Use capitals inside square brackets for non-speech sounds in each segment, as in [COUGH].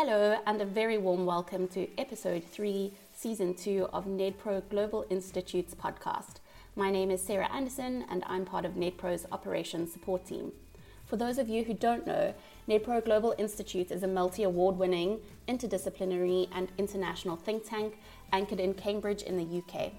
Hello, and a very warm welcome to episode 3, season 2 of NEDPRO Global Institute's podcast. My name is Sarah Anderson, and I'm part of NEDPRO's operations support team. For those of you who don't know, NEDPRO Global Institute is a multi award winning, interdisciplinary, and international think tank anchored in Cambridge in the UK.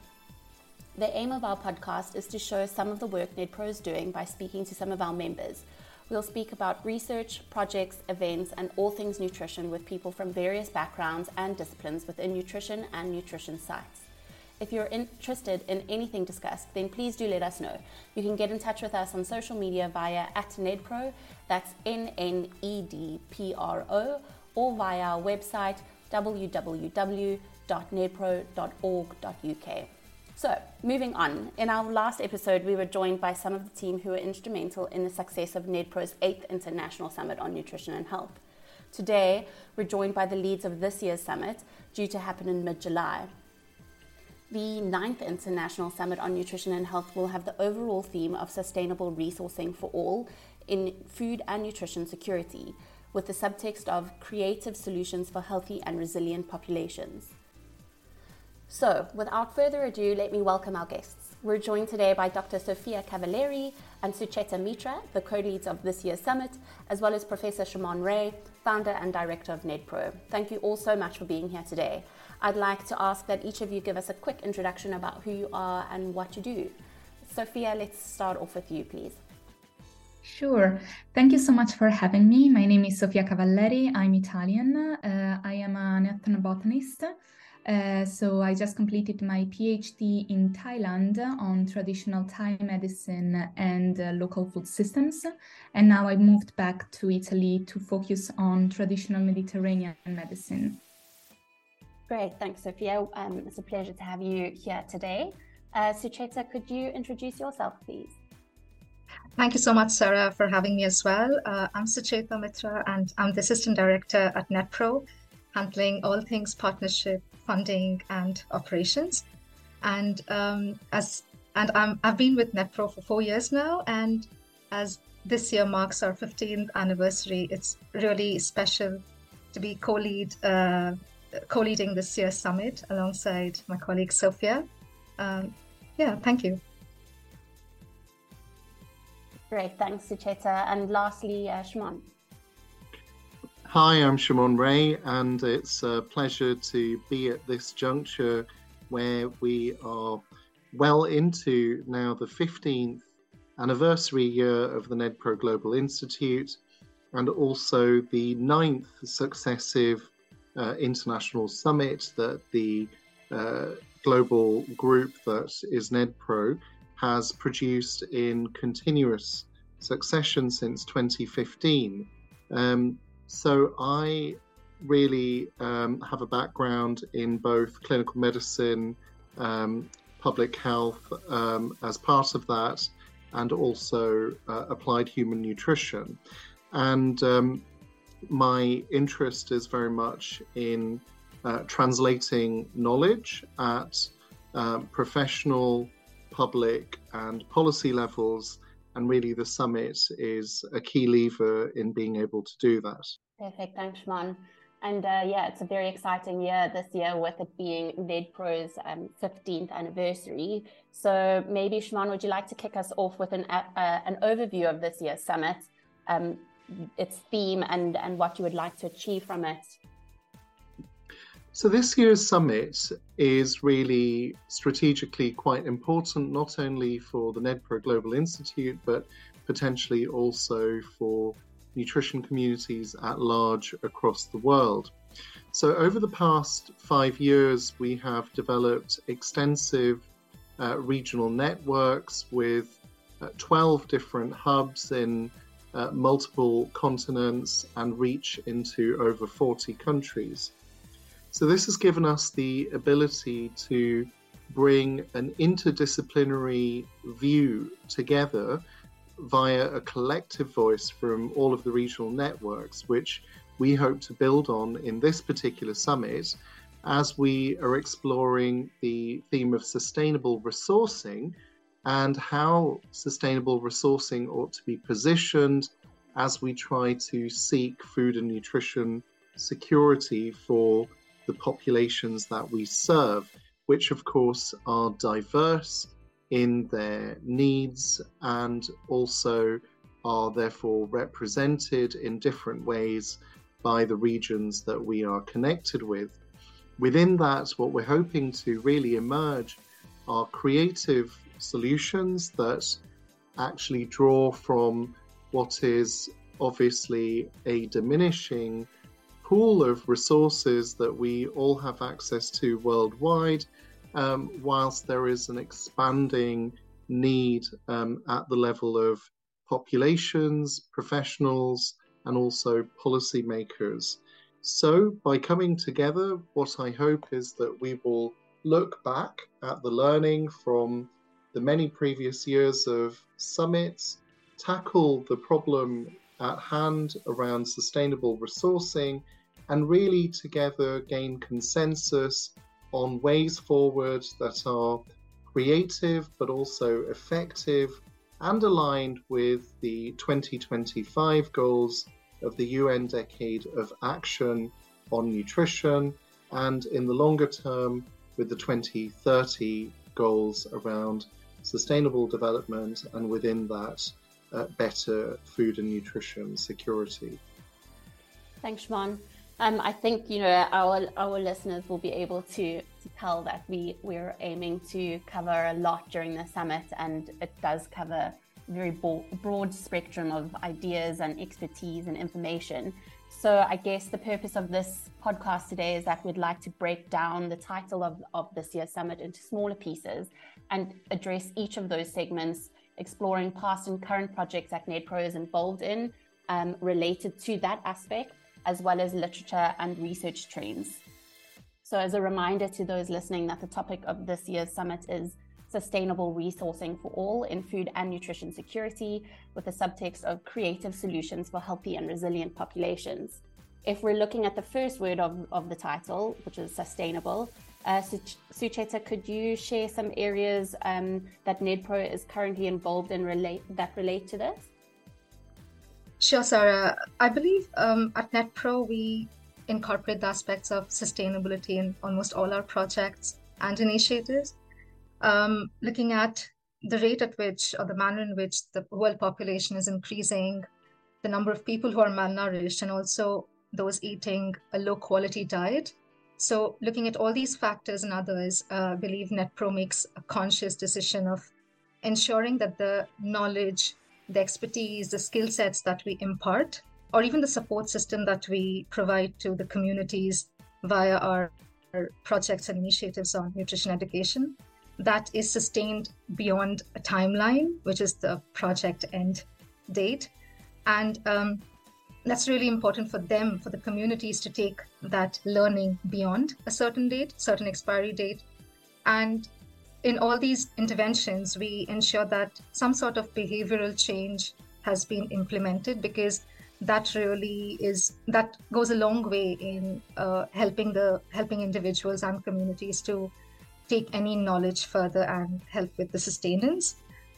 The aim of our podcast is to show some of the work NEDPRO is doing by speaking to some of our members We'll speak about research, projects, events, and all things nutrition with people from various backgrounds and disciplines within nutrition and nutrition sites. If you're interested in anything discussed, then please do let us know. You can get in touch with us on social media via at NEDPRO, that's N N E D P R O, or via our website www.nedpro.org.uk. So, moving on. In our last episode, we were joined by some of the team who were instrumental in the success of NEDPRO's 8th International Summit on Nutrition and Health. Today, we're joined by the leads of this year's summit, due to happen in mid July. The 9th International Summit on Nutrition and Health will have the overall theme of sustainable resourcing for all in food and nutrition security, with the subtext of creative solutions for healthy and resilient populations. So, without further ado, let me welcome our guests. We're joined today by Dr. Sofia Cavalieri and Sucheta Mitra, the co leads of this year's summit, as well as Professor Shimon Ray, founder and director of NEDPRO. Thank you all so much for being here today. I'd like to ask that each of you give us a quick introduction about who you are and what you do. Sofia, let's start off with you, please. Sure. Thank you so much for having me. My name is Sofia Cavalieri. I'm Italian. Uh, I am an ethnobotanist. Uh, so I just completed my PhD in Thailand on traditional Thai medicine and uh, local food systems. And now I moved back to Italy to focus on traditional Mediterranean medicine. Great, thanks, Sofia. Um, it's a pleasure to have you here today. Uh, Sucheta, could you introduce yourself, please? Thank you so much, Sarah, for having me as well. Uh, I'm Sucheta Mitra, and I'm the Assistant Director at NEDPRO, handling all things partnership funding and operations. And um, as and I'm, I've been with NEDPRO for four years now, and as this year marks our 15th anniversary, it's really special to be co-lead uh, co-leading this year's summit alongside my colleague Sophia. Um, yeah, thank you. Great, thanks, Sucheta. And lastly, uh, Shimon. Hi, I'm Shimon Ray, and it's a pleasure to be at this juncture where we are well into now the 15th anniversary year of the NEDPRO Global Institute and also the ninth successive uh, international summit that the uh, global group that is NEDPRO has produced in continuous succession since 2015. Um, so I really um, have a background in both clinical medicine, um, public health um, as part of that, and also uh, applied human nutrition. And um, my interest is very much in uh, translating knowledge at uh, professional, public, and policy levels and really, the summit is a key lever in being able to do that. Perfect. Thanks, Shimon. And uh, yeah, it's a very exciting year this year with it being NEDPRO's um, 15th anniversary. So maybe, Shimon, would you like to kick us off with an, uh, an overview of this year's summit, um, its theme, and, and what you would like to achieve from it? So, this year's summit is really strategically quite important, not only for the NEDPRO Global Institute, but potentially also for nutrition communities at large across the world. So, over the past five years, we have developed extensive uh, regional networks with uh, 12 different hubs in uh, multiple continents and reach into over 40 countries. So, this has given us the ability to bring an interdisciplinary view together via a collective voice from all of the regional networks, which we hope to build on in this particular summit as we are exploring the theme of sustainable resourcing and how sustainable resourcing ought to be positioned as we try to seek food and nutrition security for the populations that we serve, which of course are diverse in their needs and also are therefore represented in different ways by the regions that we are connected with. Within that, what we're hoping to really emerge are creative solutions that actually draw from what is obviously a diminishing pool of resources that we all have access to worldwide, um, whilst there is an expanding need um, at the level of populations, professionals, and also policymakers. So, by coming together, what I hope is that we will look back at the learning from the many previous years of summits, tackle the problem at hand around sustainable resourcing, and really together gain consensus on ways forward that are creative but also effective and aligned with the 2025 goals of the UN Decade of Action on Nutrition, and in the longer term, with the 2030 goals around sustainable development and within that, uh, better food and nutrition security. Thanks, Shimon. Um, I think you know our our listeners will be able to, to tell that we we're aiming to cover a lot during the summit, and it does cover a very broad spectrum of ideas and expertise and information. So I guess the purpose of this podcast today is that we'd like to break down the title of, of this year's summit into smaller pieces and address each of those segments, exploring past and current projects that NEDPRO is involved in um, related to that aspect as well as literature and research trends. So, as a reminder to those listening, that the topic of this year's summit is sustainable resourcing for all in food and nutrition security, with a subtext of creative solutions for healthy and resilient populations. If we're looking at the first word of, of the title, which is sustainable, uh, Sucheta, could you share some areas um, that NEDPRO is currently involved in relate that relate to this? Sure, Sarah. I believe um, at NEDPRO we incorporate the aspects of sustainability in almost all our projects and initiatives. Um, looking at the rate at which, or the manner in which the world population is increasing, the number of people who are malnourished, and also those eating a low quality diet. So, looking at all these factors and others, uh, I believe NEDPRO makes a conscious decision of ensuring that the knowledge the expertise, the skill sets that we impart, or even the support system that we provide to the communities via our, our projects and initiatives on nutrition education, that is sustained beyond a timeline, which is the project end date. And um, that's really important for them, for the communities to take that learning beyond a certain date, certain expiry date, and in all these interventions, we ensure that some sort of behavioral change has been implemented because that really is that goes a long way in uh, helping the helping individuals and communities to take any knowledge further and help with the sustenance.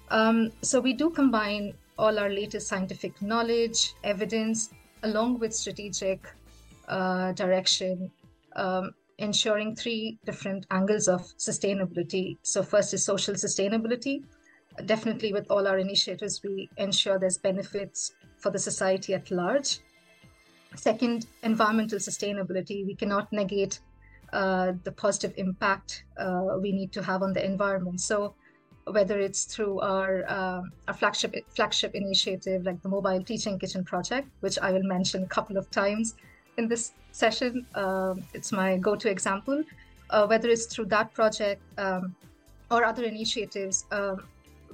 Um, so we do combine all our latest scientific knowledge, evidence, along with strategic uh, direction um, ensuring three different angles of sustainability. So, first is social sustainability. Definitely, with all our initiatives, we ensure there's benefits for the society at large. Second, environmental sustainability. We cannot negate uh, the positive impact uh, we need to have on the environment. So, whether it's through our, uh, our flagship flagship initiative like the Mobile Teaching Kitchen project, which I will mention a couple of times in this session. Um, it's my go to example. Uh, whether it's through that project um, or other initiatives, um,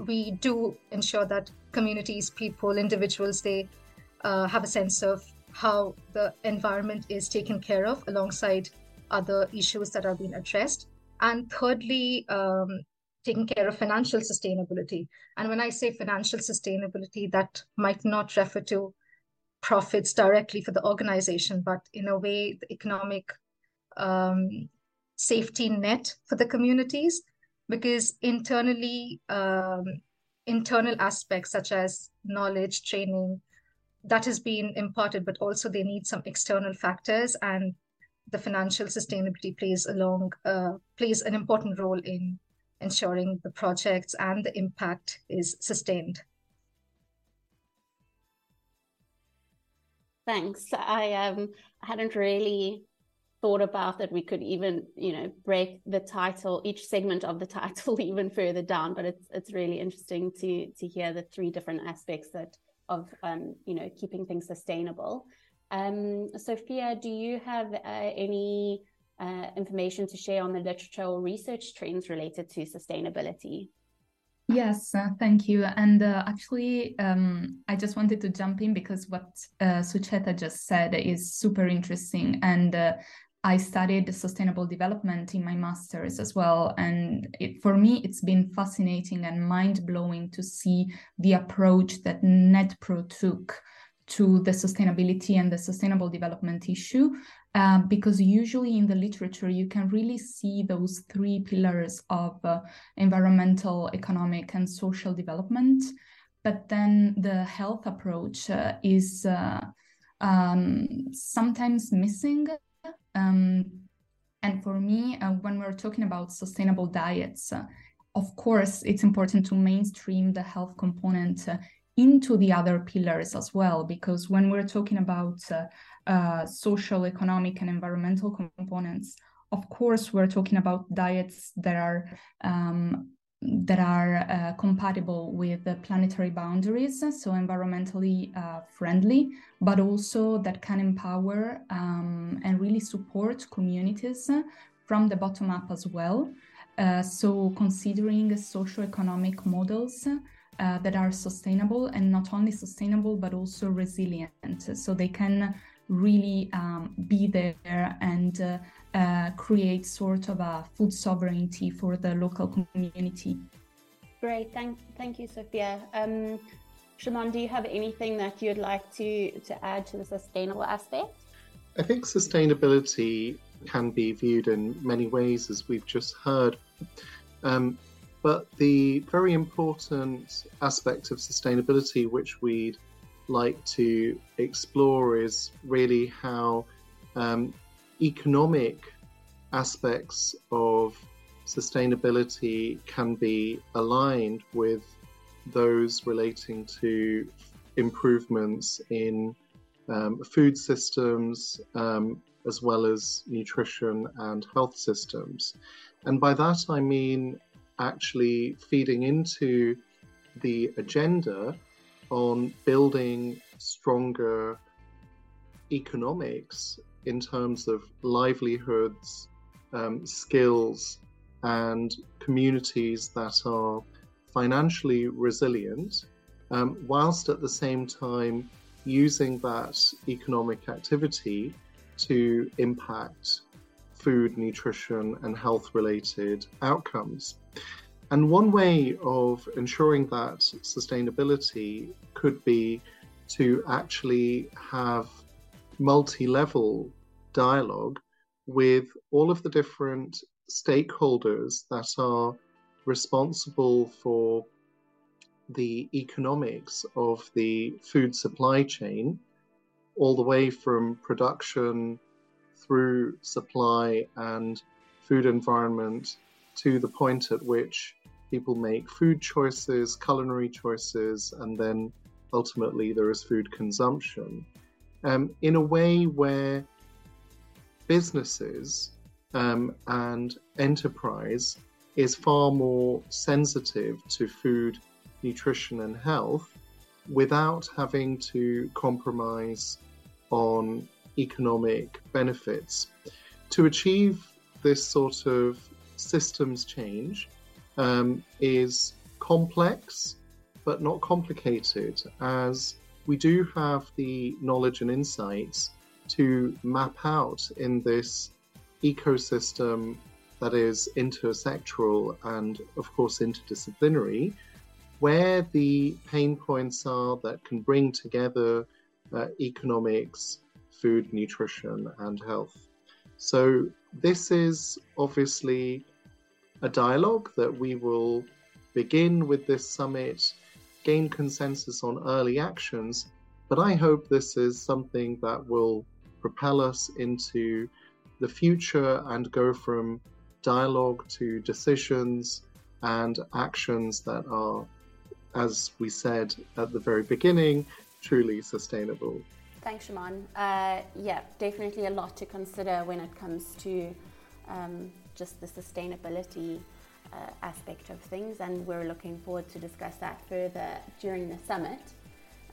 we do ensure that communities, people, individuals, they uh, have a sense of how the environment is taken care of alongside other issues that are being addressed. And thirdly, um, taking care of financial sustainability. And when I say financial sustainability, that might not refer to profits directly for the organization, but in a way, the economic um, safety net for the communities, because internally, um, internal aspects such as knowledge, training, that has been imparted, but also they need some external factors, and the financial sustainability plays along uh, plays an important role in ensuring the projects and the impact is sustained. Thanks. I um hadn't really thought about that we could even you know break the title each segment of the [LAUGHS] title even further down but it's it's really interesting to to hear the three different aspects that of um, you know keeping things sustainable um, sophia do you have uh, any uh, information to share on the literature or research trends related to sustainability Yes, uh, thank you. And uh, actually, um, I just wanted to jump in because what uh, Sucheta just said is super interesting. And uh, I studied sustainable development in my master's as well. And it, for me, it's been fascinating and mind blowing to see the approach that NEDPRO took to the sustainability and the sustainable development issue. Uh, because usually in the literature, you can really see those three pillars of uh, environmental, economic, and social development. But then the health approach uh, is uh, um, sometimes missing um, and for me, uh, when we're talking about sustainable diets, uh, of course, it's important to mainstream the health component uh, into the other pillars as well, because when we're talking about uh, uh, social, economic, and environmental components, of course, we're talking about diets that are um, that are uh, compatible with the planetary boundaries, so environmentally uh, friendly, but also that can empower um, and really support communities from the bottom up as well. Uh, so, considering socio-economic models uh, that are sustainable and not only sustainable but also resilient, so they can really um, be there and uh, uh, create sort of a food sovereignty for the local community. Great, thank, thank you, Sophia. Um, Shimon, do you have anything that you'd like to, to add to the sustainable aspect? I think sustainability can be viewed in many ways, as we've just heard. Um, but the very important aspect of sustainability, which we'd like to explore, is really how um, economic aspects of sustainability can be aligned with those relating to improvements in um, food systems um, as well as nutrition and health systems. And by that I mean actually feeding into the agenda on building stronger economics in terms of livelihoods, um, skills, and communities that are financially resilient, um, whilst at the same time using that economic activity to impact food, nutrition, and health related outcomes. And one way of ensuring that sustainability could be to actually have multi level dialogue with all of the different stakeholders that are responsible for the economics of the food supply chain, all the way from production through supply and food environment to the point at which people make food choices, culinary choices, and then ultimately there is food consumption. Um, in a way where businesses um, and enterprise is far more sensitive to food, nutrition, and health without having to compromise on economic benefits. To achieve this sort of systems change um, is complex but not complicated, as we do have the knowledge and insights to map out in this ecosystem that is intersectoral and, of course, interdisciplinary, where the pain points are that can bring together uh, economics, food, nutrition, and health. So, this is obviously a dialogue that we will begin with this summit, gain consensus on early actions, But I hope this is something that will propel us into the future and go from dialogue to decisions and actions that are, as we said at the very beginning, truly sustainable. Thanks, Shimon. Uh, yeah, definitely a lot to consider when it comes to um, just the sustainability uh, aspect of things, and we're looking forward to discuss that further during the summit.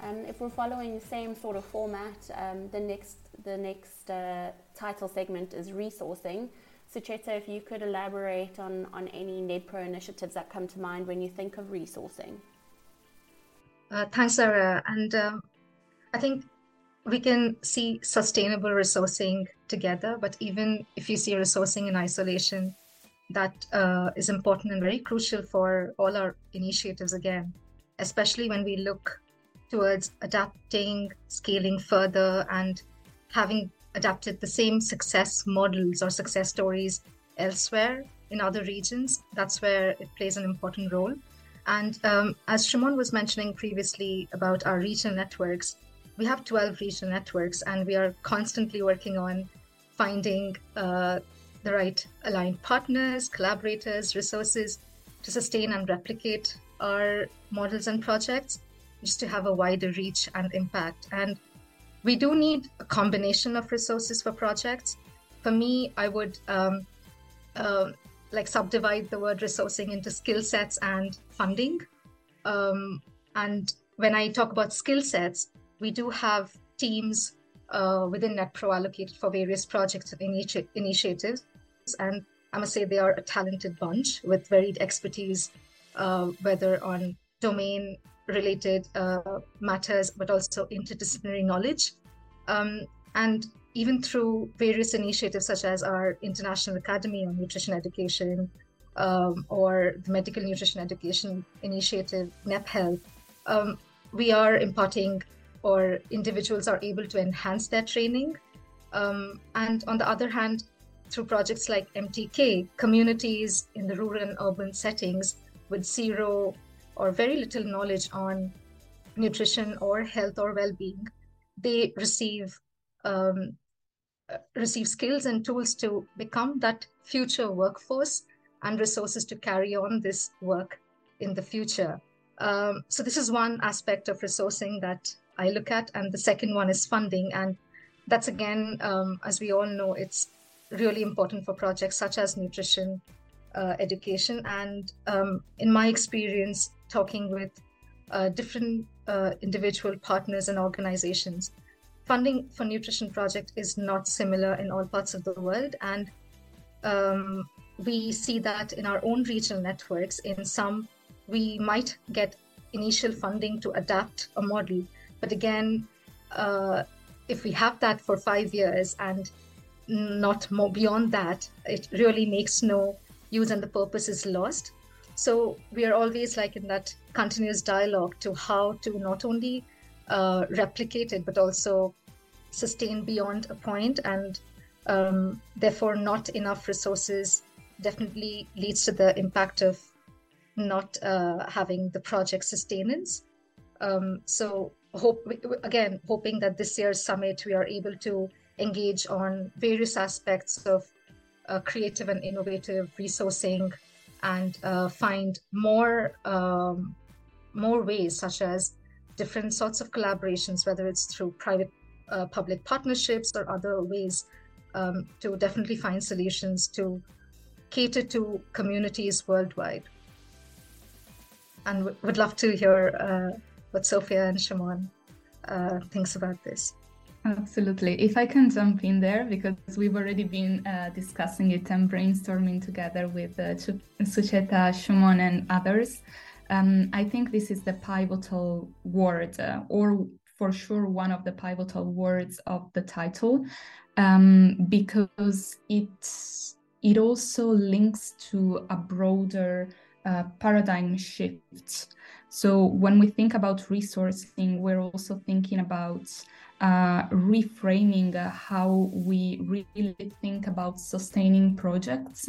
Um, if we're following the same sort of format, um, the next the next uh, title segment is resourcing. Sucheta, if you could elaborate on, on any NEDPRO initiatives that come to mind when you think of resourcing. Uh, thanks, Sarah. And um, I think we can see sustainable resourcing together, but even if you see resourcing in isolation, that uh, is important and very crucial for all our initiatives again, especially when we look towards adapting, scaling further, and having adapted the same success models or success stories elsewhere in other regions. That's where it plays an important role. And um, as Shimon was mentioning previously about our regional networks, we have 12 regional networks and we are constantly working on finding uh, the right aligned partners, collaborators, resources to sustain and replicate our models and projects just to have a wider reach and impact. And we do need a combination of resources for projects. For me, I would um, uh, like subdivide the word resourcing into skill sets and funding. Um, and when I talk about skill sets, we do have teams uh, within NEDPRO allocated for various projects and initi- initiatives. And I must say they are a talented bunch with varied expertise, uh, whether on domain related uh, matters, but also interdisciplinary knowledge. Um, and even through various initiatives such as our International Academy on Nutrition Education um, or the Medical Nutrition Education Initiative, NEPHealth, um, we are imparting or individuals are able to enhance their training. Um, and on the other hand, through projects like MTK, communities in the rural and urban settings with zero or very little knowledge on nutrition or health or well-being, they receive um, uh, receive skills and tools to become that future workforce and resources to carry on this work in the future. Um, so this is one aspect of resourcing that I look at, and the second one is funding, and that's again, um, as we all know, it's really important for projects such as nutrition uh, education. And um, in my experience, talking with uh, different uh, individual partners and organizations, funding for nutrition project is not similar in all parts of the world, and um, we see that in our own regional networks. In some, we might get initial funding to adapt a model, but again, uh, if we have that for five years and not more beyond that, it really makes no use and the purpose is lost. So we are always like in that continuous dialogue to how to not only uh, replicate it but also sustain beyond a point, and um, therefore not enough resources definitely leads to the impact of not uh, having the project sustenance. Um, so hope again hoping that this year's summit we are able to engage on various aspects of uh, creative and innovative resourcing and uh, find more um, more ways such as different sorts of collaborations whether it's through private uh, public partnerships or other ways um, to definitely find solutions to cater to communities worldwide. And w- would love to hear uh, what sophia and shimon uh, thinks about this Absolutely. If I can jump in there, because we've already been uh, discussing it and brainstorming together with uh, Sucheta, Shimon, and others, um, I think this is the pivotal word, uh, or for sure one of the pivotal words of the title, um, because it it also links to a broader uh, paradigm shift. So when we think about resourcing, we're also thinking about uh, reframing uh, how we really think about sustaining projects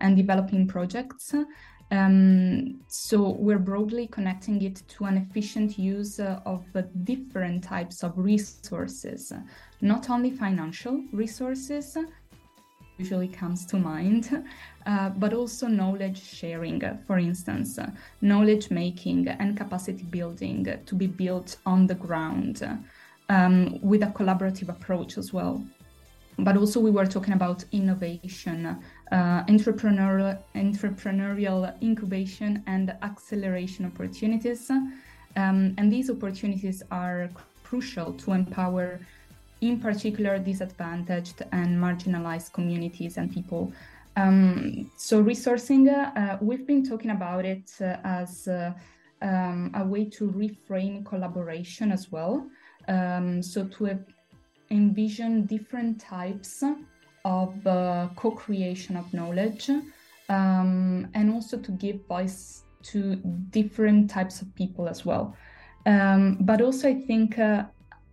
and developing projects. Uh, Um, so we're broadly connecting it to an efficient use uh, of uh, different types of resources, not only financial resources, usually comes to mind, uh, but also knowledge sharing, for instance, knowledge making and capacity building to be built on the ground um, with a collaborative approach as well. But also, we were talking about innovation, uh, entrepreneurial, entrepreneurial incubation, and acceleration opportunities. Um, and these opportunities are crucial to empower in particular disadvantaged and marginalized communities and people. Um, so resourcing, uh, we've been talking about it uh, as uh, um, a way to reframe collaboration as well. Um, so to envision different types of uh, co-creation of knowledge um, and also to give voice to different types of people as well. Um, but also I think uh,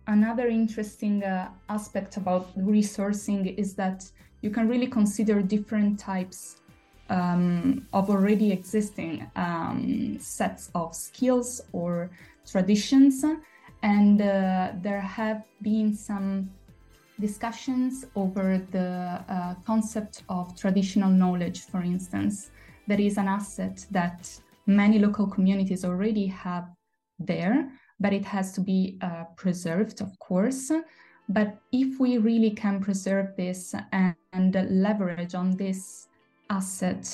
another interesting uh, aspect about resourcing is that you can really consider different types um, of already existing um, sets of skills or traditions. And uh, there have been some discussions over the uh, concept of traditional knowledge, for instance. That is an asset that many local communities already have there but it has to be uh, preserved, of course. But if we really can preserve this and, and leverage on this asset,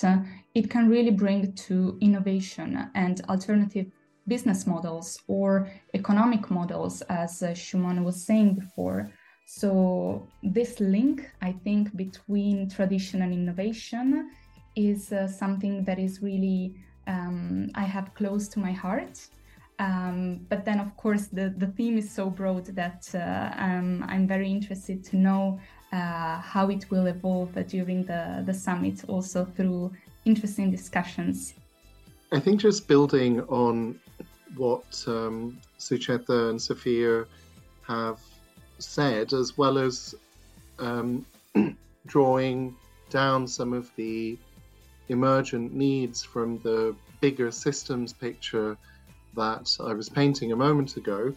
it can really bring to innovation and alternative business models or economic models, as uh, Shumon was saying before. So, this link, I think, between tradition and innovation is uh, something that is really um, I have close to my heart. Um, but then, of course, the, the theme is so broad that uh, um, I'm very interested to know uh, how it will evolve during the, the summit, also through interesting discussions. I think just building on what um, Sucheta and Sophia have said, as well as um, [CLEARS THROAT] drawing down some of the emergent needs from the bigger systems picture that I was painting a moment ago,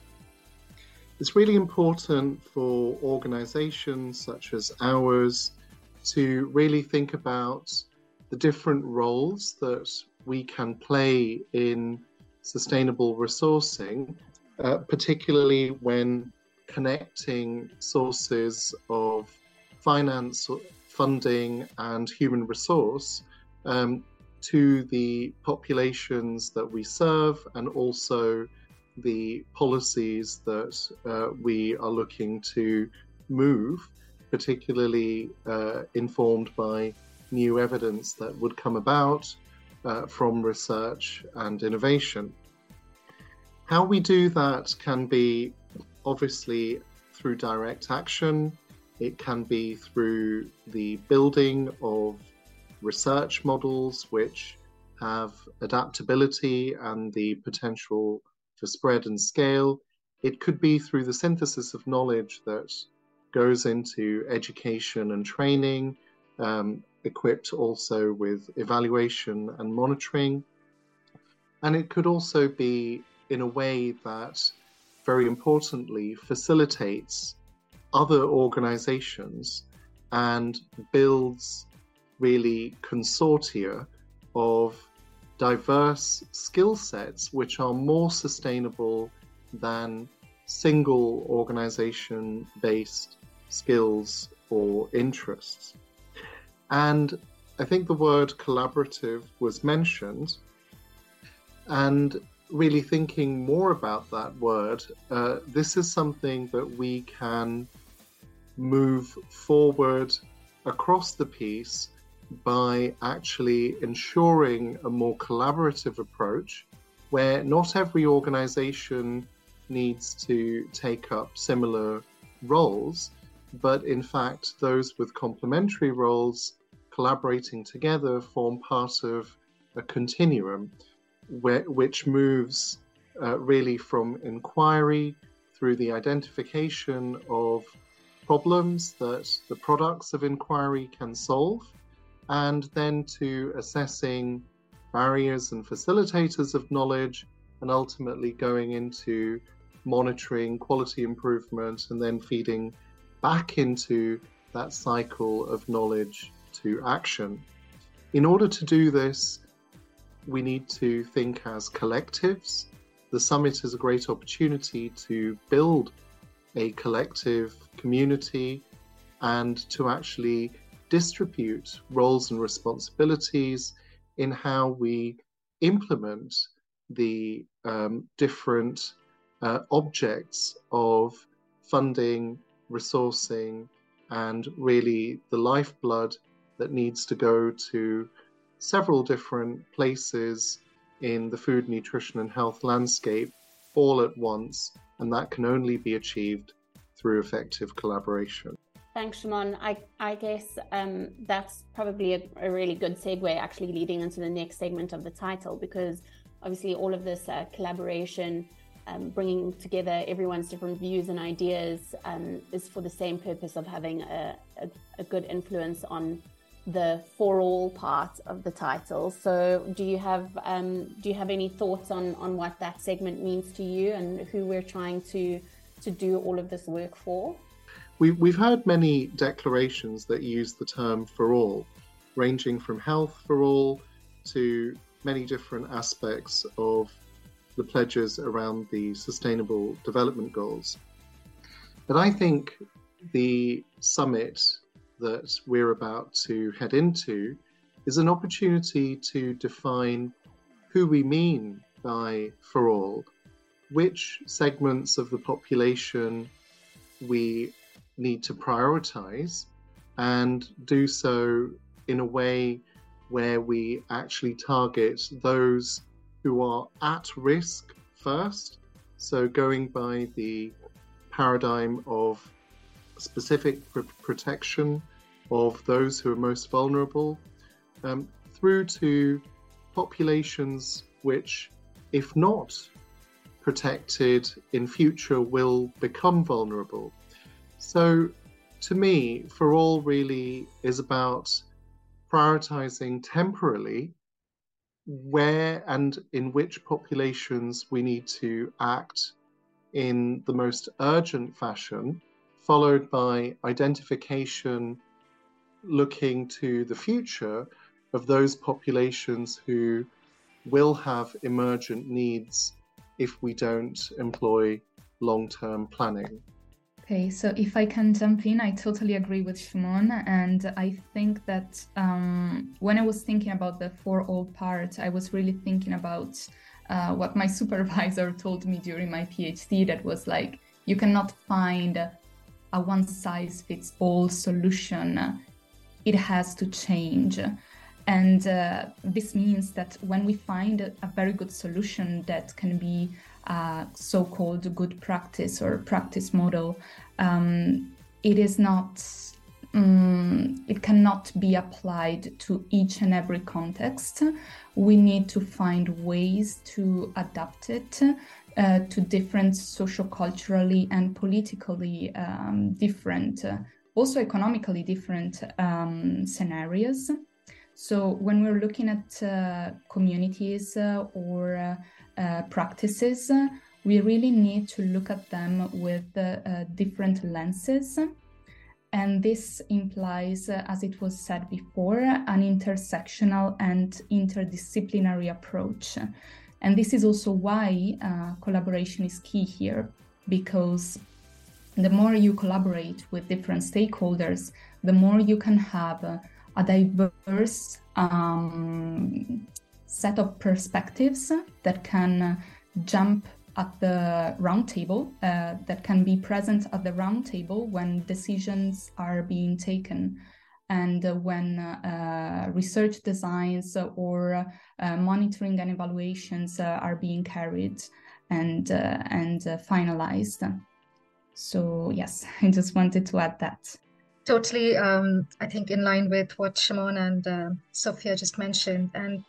it's really important for organizations such as ours to really think about the different roles that we can play in sustainable resourcing, uh, particularly when connecting sources of finance, funding, and human resource. Um, to the populations that we serve and also the policies that uh, we are looking to move, particularly uh, informed by new evidence that would come about uh, from research and innovation. How we do that can be obviously through direct action, it can be through the building of research models which have adaptability and the potential for spread and scale. It could be through the synthesis of knowledge that goes into education and training, um, equipped also with evaluation and monitoring. And it could also be in a way that, very importantly, facilitates other organizations and builds really consortia of diverse skill sets which are more sustainable than single organization based skills or interests. And I think the word collaborative was mentioned. And really thinking more about that word, uh, this is something that we can move forward across the piece by actually ensuring a more collaborative approach where not every organization needs to take up similar roles, but in fact, those with complementary roles collaborating together form part of a continuum where, which moves uh, really from inquiry through the identification of problems that the products of inquiry can solve and then to assessing barriers and facilitators of knowledge, and ultimately going into monitoring, quality improvement, and then feeding back into that cycle of knowledge to action. In order to do this, we need to think as collectives. The summit is a great opportunity to build a collective community and to actually distribute roles and responsibilities in how we implement the um, different uh, objects of funding, resourcing, and really the lifeblood that needs to go to several different places in the food, nutrition, and health landscape all at once. And that can only be achieved through effective collaboration. Thanks, Shimon. I, I guess um, that's probably a, a, really good segue, actually, leading into the next segment of the title, because obviously all of this uh, collaboration, um, bringing together everyone's different views and ideas, um, is for the same purpose of having a, a, a good influence on the for all part of the title. So, do you have um, do you have any thoughts on on what that segment means to you and who we're trying to to do all of this work for? We've, we've heard many declarations that use the term for all, ranging from health for all to many different aspects of the pledges around the Sustainable Development Goals. But I think the summit that we're about to head into is an opportunity to define who we mean by for all, which segments of the population we need to prioritize and do so in a way where we actually target those who are at risk first. So, going by the paradigm of specific pr- protection of those who are most vulnerable, um, through to populations which, if not protected in future, will become vulnerable. So, to me, for all really is about prioritizing temporally where and in which populations we need to act in the most urgent fashion, followed by identification looking to the future of those populations who will have emergent needs if we don't employ long term planning. Okay, so if I can jump in, I totally agree with Shimon. And I think that um, when I was thinking about the for all part, I was really thinking about uh, what my [LAUGHS] supervisor told me during my PhD that was like, you cannot find a one size fits all solution, it has to change. And uh, this means that when we find a very good solution that can be uh, so-called good practice or practice model, um, it is not. Um, it cannot be applied to each and every context. We need to find ways to adapt it uh, to different socio-culturally and politically um, different, uh, also economically different um, scenarios. So when we're looking at uh, communities uh, or uh, uh, practices, we really need to look at them with uh, different lenses. And this implies, uh, as it was said before, an intersectional and interdisciplinary approach. And this is also why uh, collaboration is key here, because the more you collaborate with different stakeholders, the more you can have a diverse um, set of perspectives that can jump at the round table, uh, that can be present at the round table when decisions are being taken and uh, when uh, research designs or uh, monitoring and evaluations uh, are being carried and uh, and finalized. So yes, [LAUGHS] I just wanted to add that. Totally, um, I think in line with what Shimon and Sophia just mentioned, and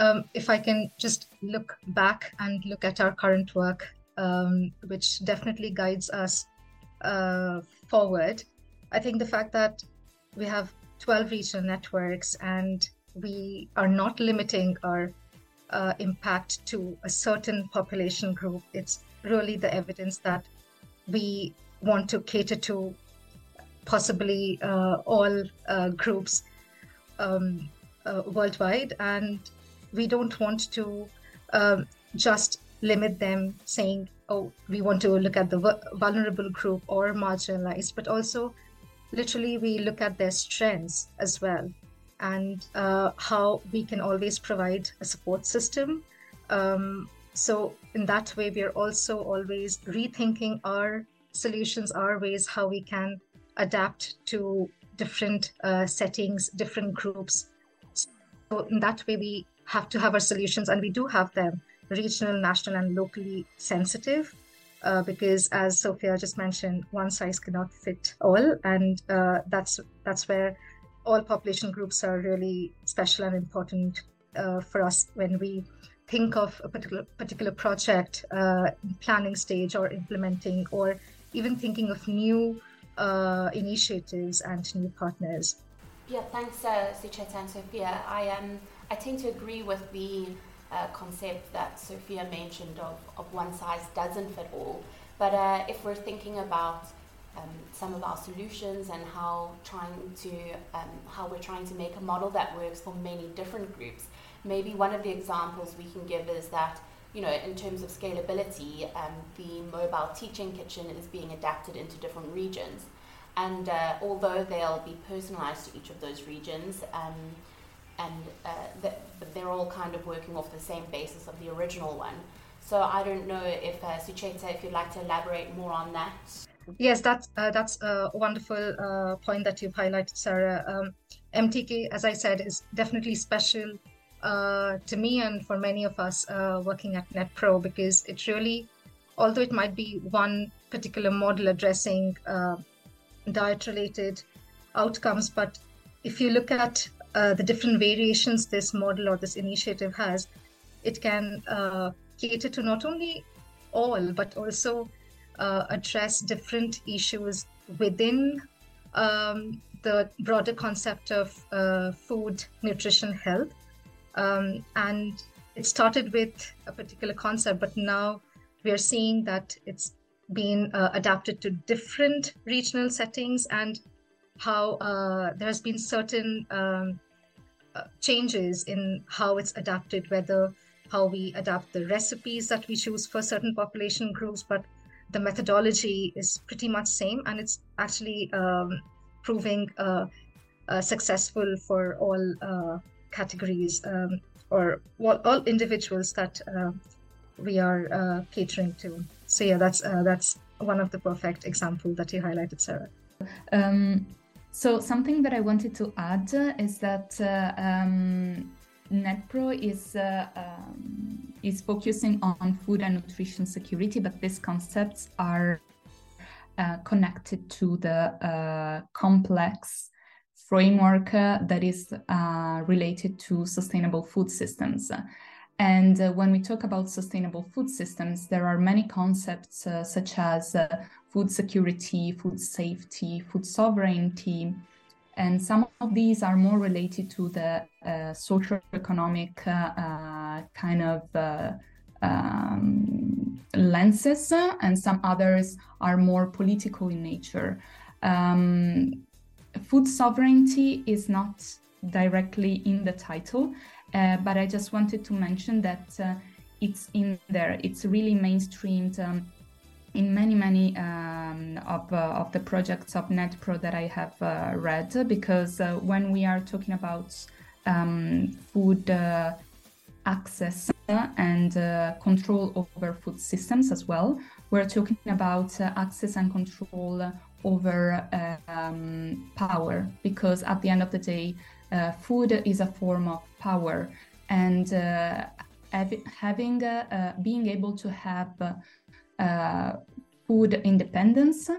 um, if I can just look back and look at our current work, um, which definitely guides us uh, forward, I think the fact that we have 12 regional networks and we are not limiting our uh, impact to a certain population group. It's really the evidence that we want to cater to possibly uh, all uh, groups um, uh, worldwide, and we don't want to um, just limit them saying, oh, we want to look at the vulnerable group or marginalized, but also literally we look at their strengths as well and uh, how we can always provide a support system. Um, so, in that way, we are also always rethinking our solutions, our ways, how we can adapt to different uh, settings, different groups. So, in that way, we have to have our solutions, and we do have them regional, national, and locally sensitive. Uh, because, as Sophia just mentioned, one size cannot fit all, and uh, that's that's where all population groups are really special and important uh, for us when we think of a particular particular project uh, planning stage or implementing or even thinking of new uh, initiatives and new partners. Yeah, thanks, uh, Sucheta and Sophia. I um, I tend to agree with the uh, concept that Sophia mentioned of, of one size doesn't fit all. But uh, if we're thinking about um, some of our solutions and how trying to um, how we're trying to make a model that works for many different groups. Maybe one of the examples we can give is that you know in terms of scalability, um, the mobile teaching kitchen is being adapted into different regions, and uh, although they'll be personalized to each of those regions. And uh, they're all kind of working off the same basis of the original one. So I don't know if uh, Sucheta, if you'd like to elaborate more on that. Yes, that's uh, that's a wonderful uh, point that you've highlighted, Sarah. Um, MTK, as I said, is definitely special uh, to me and for many of us uh, working at NEDPRO because it really, although it might be one particular model addressing uh, diet-related outcomes, but if you look at uh, the different variations this model or this initiative has, it can cater to not only all but also uh, address different issues within um, the broader concept of uh, food, nutrition, health. Um, and it started with a particular concept, but now we are seeing that it's been uh, adapted to different regional settings and how uh, there has been certain um, uh, changes in how it's adapted, whether how we adapt the recipes that we choose for certain population groups, but the methodology is pretty much same and it's actually um, proving uh, uh, successful for all uh, categories um, or all, all, individuals that we are catering to. So yeah that's that's one of the perfect example that you highlighted sarah. Um, so something that i wanted to add is that um, NEDPRO is uh, um, is focusing on food and nutrition security, but these concepts are uh, connected to the uh, complex framework uh, that is uh, related to sustainable food systems. And uh, when we talk about sustainable food systems, there are many concepts such as food security, food safety, food sovereignty, and some of these are more related to the uh, socio-economic uh, uh, kind of uh, um, lenses, and some others are more political in nature. Um, food sovereignty is not directly in the title, uh, but I just wanted to mention that uh, it's in there. It's really mainstreamed. Um, in many many um, of, uh, of the projects of NEDPRO that I have uh, read because uh, when we are talking about um, food uh, access and control over food systems as well, we're talking about access and control over um, power because at the end of the day, food is a form of power and having being able to have uh, food independence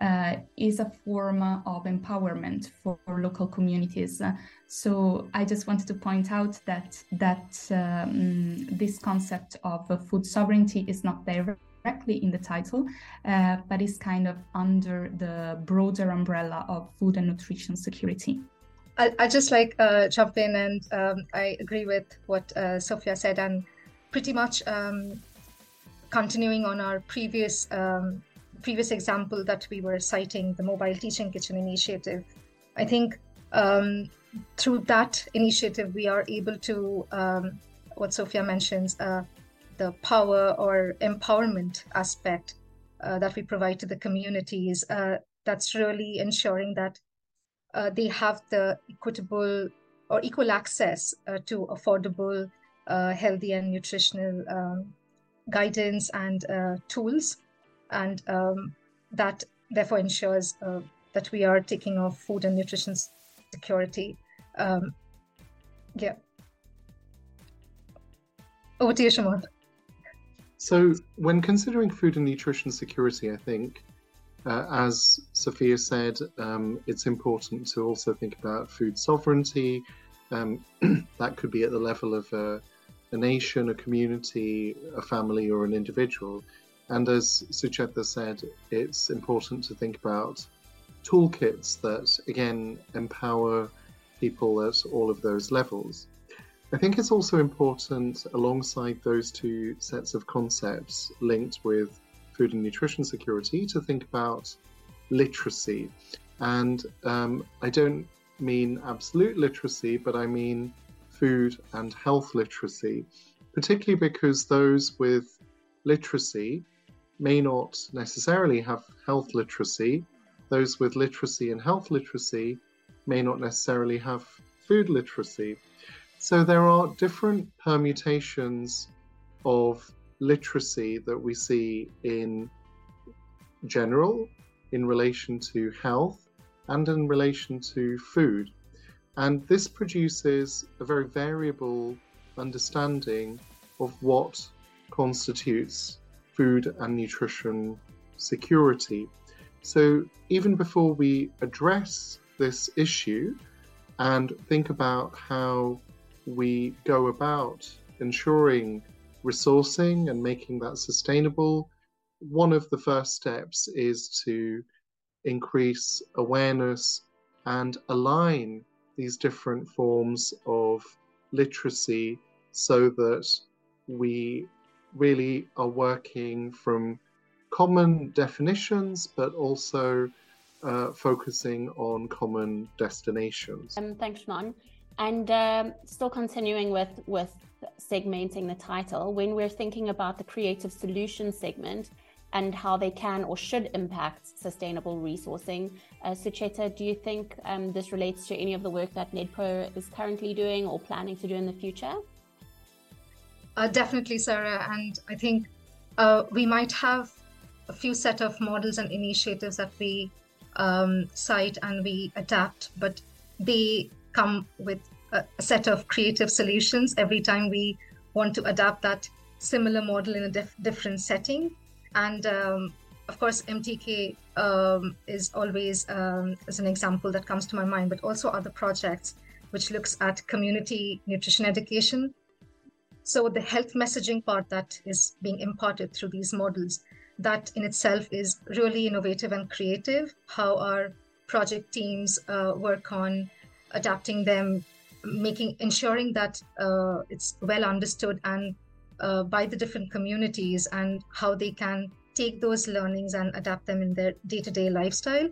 uh, is a form of empowerment for local communities. So I just wanted to point out that that um, this concept of food sovereignty is not directly in the title, uh, but is kind of under the broader umbrella of food and nutrition security. I, I just like uh, jump in and um, I agree with what uh, Sophia said and pretty much um, continuing on our previous um, previous example that we were citing, the mobile teaching kitchen initiative. I think um, through that initiative we are able to um, what Sophia mentions uh, the power or empowerment aspect uh, that we provide to the communities. Uh, that's really ensuring that uh, they have the equitable or equal access uh, to affordable, uh, healthy, and nutritional um, guidance and uh, tools. And um, that therefore ensures uh, that we are taking off food and nutrition security. Um, yeah. Over to you, Shimon. So, when considering food and nutrition security, I think uh, as Sophia said, um, it's important to also think about food sovereignty. Um, [CLEARS THROAT] that could be at the level of a, a, nation, a community, a family, or an individual. And as Sucheta said, it's important to think about toolkits that, again, empower people at all of those levels. I think it's also important, alongside those two sets of concepts linked with food and nutrition security to think about literacy. And um, I don't mean absolute literacy, but I mean food and health literacy, particularly because those with literacy may not necessarily have health literacy. Those with literacy and health literacy may not necessarily have food literacy. So there are different permutations of literacy that we see in general in relation to health and in relation to food. And this produces a very variable understanding of what constitutes food and nutrition security. So, even before we address this issue and think about how we go about ensuring resourcing and making that sustainable, one of the first steps is to increase awareness and align these different forms of literacy so that we really are working from common definitions but also uh, focusing on common destinations. Um, thanks, Shimon. And um, still continuing with, with segmenting the title, when we're thinking about the creative solution segment and how they can or should impact sustainable resourcing, uh, Sucheta, do you think um, this relates to any of the work that NEDPRO is currently doing or planning to do in the future? Uh, definitely, Sarah. And I think uh, we might have a few set of models and initiatives that we um, cite and we adapt, but they come with a set of creative solutions every time we want to adapt that similar model in a dif- different setting. And um, of course, MTK um, is always um, as an example that comes to my mind, but also other projects which looks at community nutrition education. So the health messaging part that is being imparted through these models, that in itself is really innovative and creative. How our project teams uh, work on adapting them making ensuring that uh, it's well understood and uh, by the different communities and how they can take those learnings and adapt them in their day-to-day lifestyle.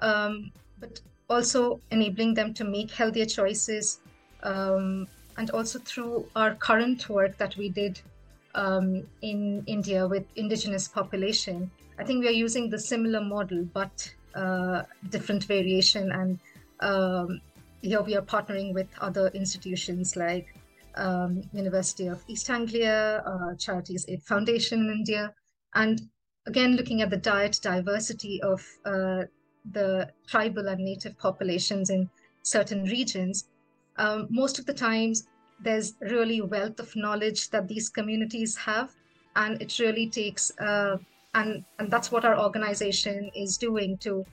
Um, but also enabling them to make healthier choices um, and also through our current work that we did um, in india with indigenous population. I think we are using the similar model but uh, different variation and um, here we are partnering with other institutions like um, University of East Anglia, uh, Charities Aid Foundation in India, and again looking at the diet diversity of uh, the tribal and native populations in certain regions. Um, most of the times, there's really wealth of knowledge that these communities have, and it really takes uh, and and that's what our organization is doing to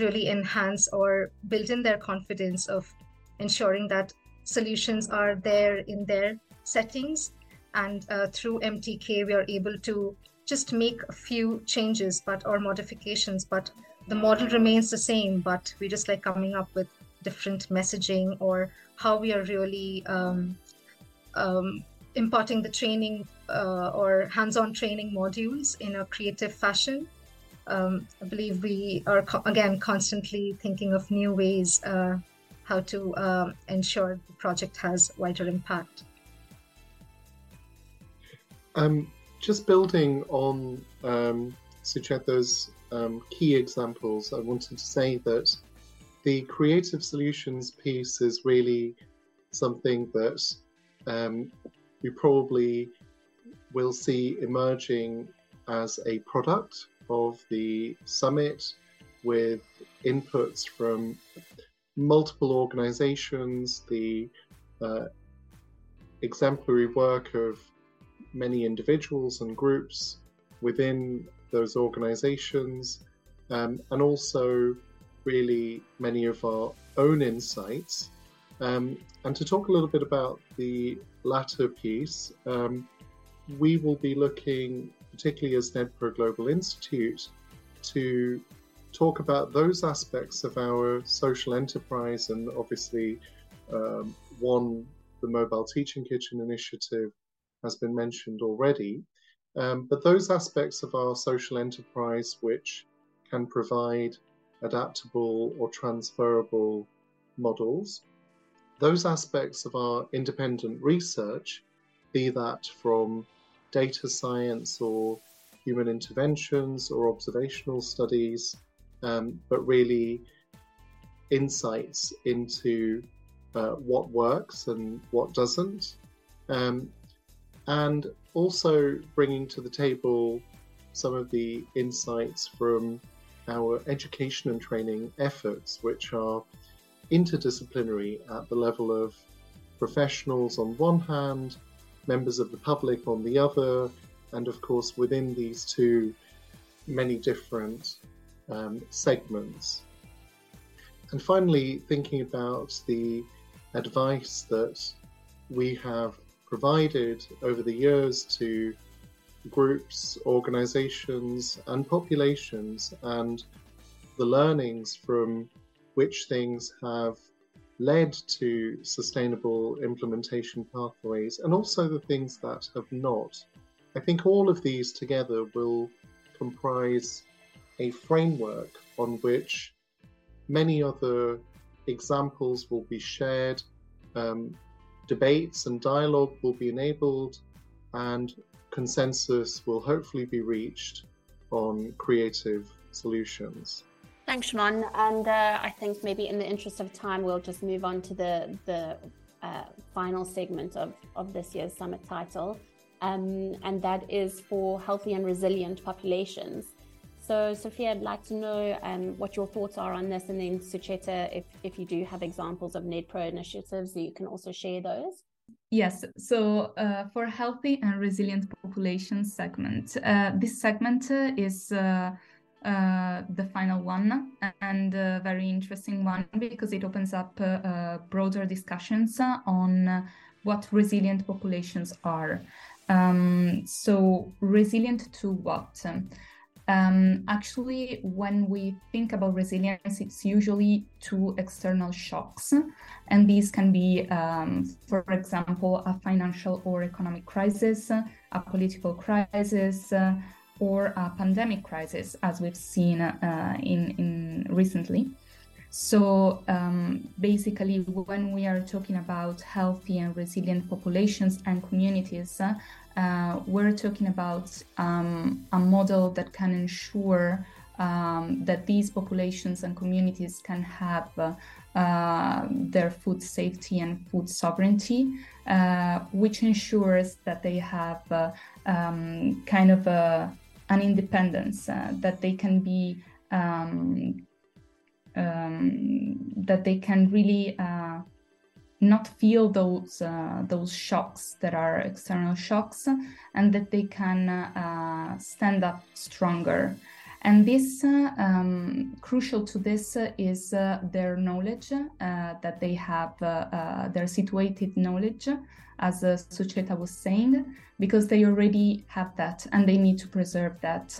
really enhance or build in their confidence of ensuring that solutions are there in their settings. And uh, through MTK, we are able to just make a few changes but or modifications, but the model remains the same, but we just like coming up with different messaging or how we are really um, um, imparting the training uh, or hands-on training modules in a creative fashion. Um, I believe we are co- again constantly thinking of new ways uh, how to um, ensure the project has wider impact. Um, just building on um, Sucheta's um, key examples, I wanted to say that the creative solutions piece is really something that um, we probably will see emerging as a product of the summit with inputs from multiple organizations, the uh, exemplary work of many individuals and groups within those organizations, um, and also really many of our own insights. Um, and to talk a little bit about the latter piece, um, we will be looking, particularly as NEDPRO Global Institute, to talk about those aspects of our social enterprise and obviously um, one, the Mobile Teaching Kitchen initiative has been mentioned already. Um, but those aspects of our social enterprise which can provide adaptable or transferable models, those aspects of our independent research, be that from data science or human interventions or observational studies, um, but really insights into uh, what works and what doesn't, um, and also bringing to the table some of the insights from our education and training efforts, which are interdisciplinary at the level of professionals on one hand, members of the public on the other, and of course within these two, many different um, segments. And finally, thinking about the advice that we have provided over the years to groups, organizations, and populations, and the learnings from which things have led to sustainable implementation pathways, and also the things that have not. I think all of these together will comprise a framework on which many other examples will be shared, um, debates and dialogue will be enabled, and consensus will hopefully be reached on creative solutions. Thanks, Shimon. And uh, I think maybe in the interest of time, we'll just move on to the the uh, final segment of, of this year's summit title, um, and that is for healthy and resilient populations. So, Sophia, I'd like to know um, what your thoughts are on this, and then Sucheta, if, if you do have examples of NEDPRO initiatives, you can also share those. Yes, so uh, for healthy and resilient population segment, uh, this segment is uh, the final one and a very interesting one because it opens up uh, uh, broader discussions on what resilient populations are. Um, so, resilient to what? Um, actually, when we think about resilience, it's usually to external shocks. And these can be, um, for example, a financial or economic crisis, a political crisis, uh, or a pandemic crisis, as we've seen uh, in, in recently. So um, basically, when we are talking about healthy and resilient populations and communities, uh, we're talking about um, a model that can ensure um, that these populations and communities can have uh, uh, their food safety and food sovereignty, uh, which ensures that they have uh, um, kind of a, an independence, uh, that they can be um, um, that they can really not feel those uh, those shocks that are external shocks and that they can uh, stand up stronger. And this uh, um, crucial to this is uh, their knowledge uh, that they have uh, their situated knowledge as uh, Sucheta was saying because they already have that and they need to preserve that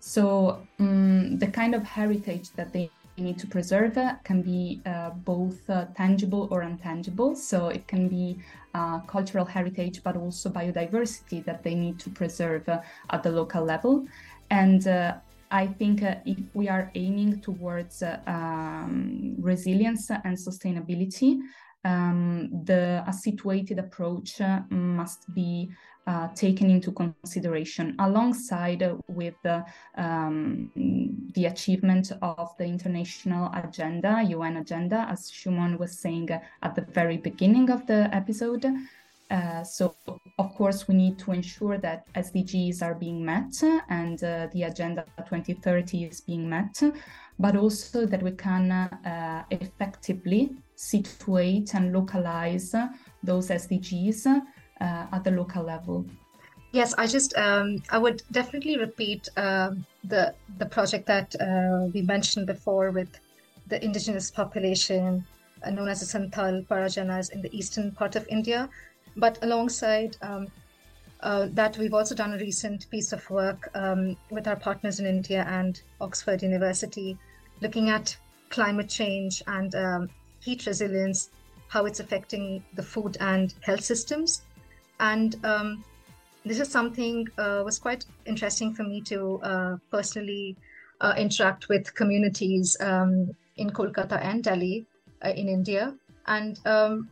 so um, the kind of heritage that they need to preserve can be uh, both uh, tangible or intangible. So it can be uh, cultural heritage, but also biodiversity that they need to preserve uh, at the local level. And uh, I think uh, if we are aiming towards um, resilience and sustainability, um, the situated approach must be uh, taken into consideration alongside with the, um, the achievement of the international agenda, UN agenda, as Shumon was saying at the very beginning of the episode. Uh, so, of course, we need to ensure that SDGs are being met and uh, the Agenda 2030 is being met, but also that we can uh, effectively situate and localize those SDGs uh, at the local level. Yes, I just um, I would definitely repeat uh, the the project that uh, we mentioned before with the indigenous population uh, known as the Santhal Parganas in the eastern part of India. But alongside um, uh, that, we've also done a recent piece of work um, with our partners in India and Oxford University, looking at climate change and um, heat resilience, how it's affecting the food and health systems. And um, this is something uh, was quite interesting for me to uh, personally uh, interact with communities um, in Kolkata and Delhi uh, in India, and um,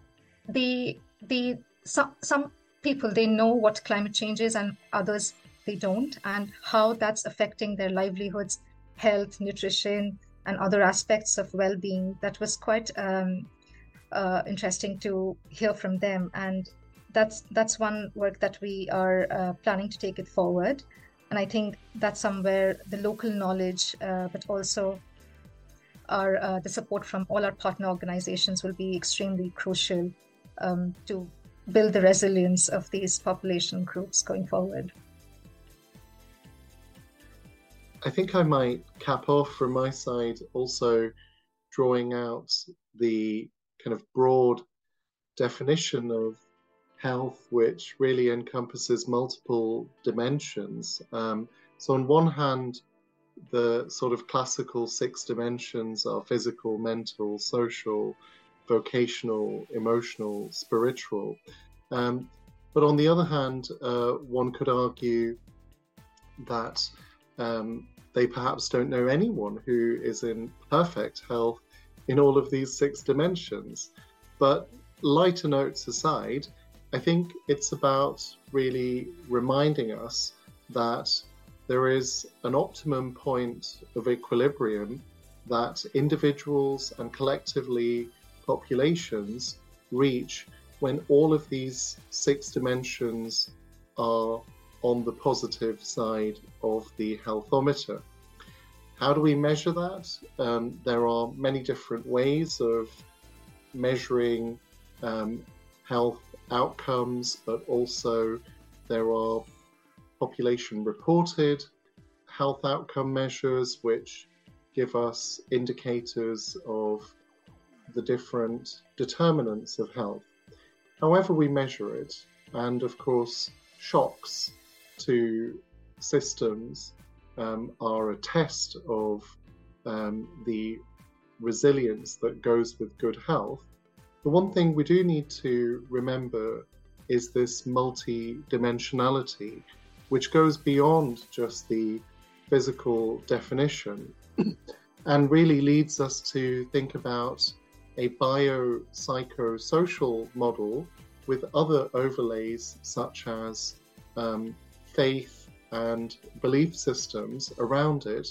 the the some some people they know what climate change is, and others they don't, and how that's affecting their livelihoods, health, nutrition, and other aspects of well-being. That was quite um, uh, interesting to hear from them, and that's that's one work that we are uh, planning to take it forward and i think that's somewhere the local knowledge uh, but also our uh, the support from all our partner organizations will be extremely crucial um, to build the resilience of these population groups going forward i think i might cap off from my side also drawing out the kind of broad definition of health, which really encompasses multiple dimensions. Um, so, on one hand, the sort of classical six dimensions are physical, mental, social, vocational, emotional, spiritual. Um, but on the other hand, uh, one could argue that um, they perhaps don't know anyone who is in perfect health in all of these six dimensions. But lighter notes aside, I think it's about really reminding us that there is an optimum point of equilibrium that individuals and collectively populations reach when all of these six dimensions are on the positive side of the healthometer. How do we measure that? Um, there are many different ways of measuring um, health outcomes, but also there are population reported health outcome measures which give us indicators of the different determinants of health. However, we measure it, and of course, shocks to systems um, are a test of um, the resilience that goes with good health. The one thing we do need to remember is this multi-dimensionality, which goes beyond just the physical definition [CLEARS THROAT] and really leads us to think about a biopsychosocial model with other overlays such as um, faith and belief systems around it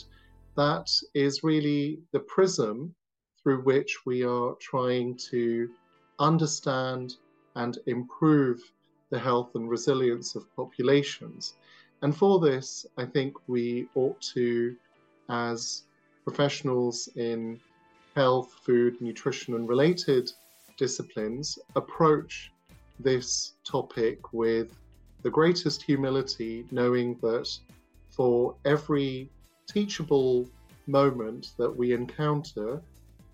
that is really the prism through which we are trying to understand and improve the health and resilience of populations. And for this, I think we ought to, as professionals in health, food, nutrition, and related disciplines, approach this topic with the greatest humility, knowing that for every teachable moment that we encounter,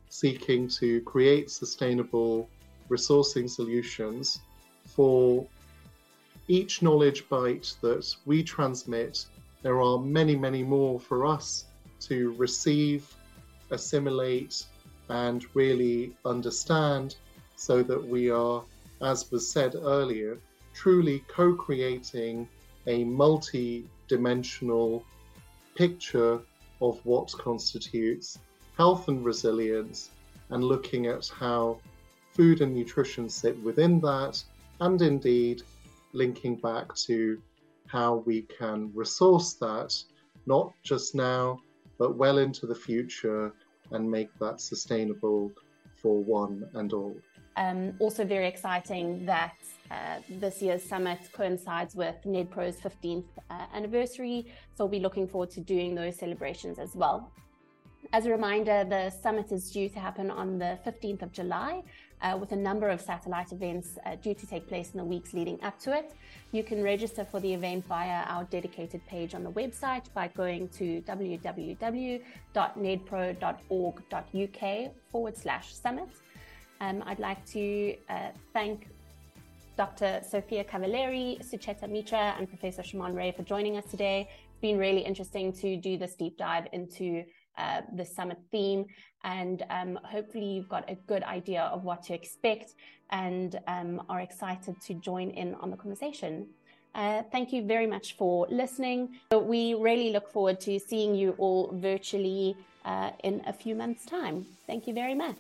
seeking to create sustainable resourcing solutions for each knowledge bite that we transmit. There are many, many more for us to receive assimilate, and really understand so that we are, as was said earlier, truly co creating a multi dimensional picture of what constitutes health and resilience and looking at how food and nutrition sit within that, and indeed linking back to how we can resource that, not just now, but well into the future and make that sustainable for one and all. Um, also, very exciting that uh, this year's summit coincides with NEDPRO's 15th uh, anniversary, so we'll be looking forward to doing those celebrations as well. As a reminder, the summit is due to happen on the 15th of July, uh, with a number of satellite events uh, due to take place in the weeks leading up to it. You can register for the event via our dedicated page on the website by going to www.nedpro.org.uk forward slash summit. Um, I'd like to uh, thank Dr. Sophia Cavalieri, Sucheta Mitra, and Professor Shimon Ray for joining us today. It's been really interesting to do this deep dive into uh, the summit theme. And um, hopefully, you've got a good idea of what to expect and um, are excited to join in on the conversation. Uh, thank you very much for listening. We really look forward to seeing you all virtually uh, in a few months' time. Thank you very much.